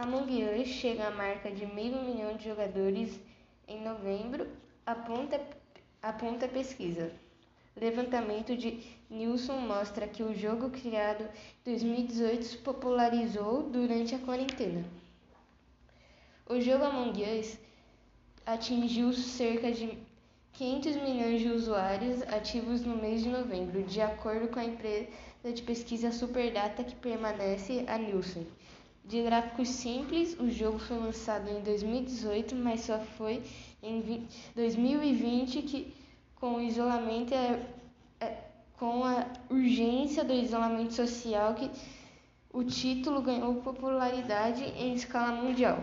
Among Us chega à marca de meio milhão de jogadores em novembro, aponta, aponta a pesquisa. Levantamento de Nielsen mostra que o jogo criado em 2018 se popularizou durante a quarentena. O jogo Among Us atingiu cerca de 500 milhões de usuários ativos no mês de novembro, de acordo com a empresa de pesquisa Superdata que permanece a Nielsen. De gráficos simples, o jogo foi lançado em 2018, mas só foi em 2020 que, com o isolamento, é, é, com a urgência do isolamento social, que o título ganhou popularidade em escala mundial.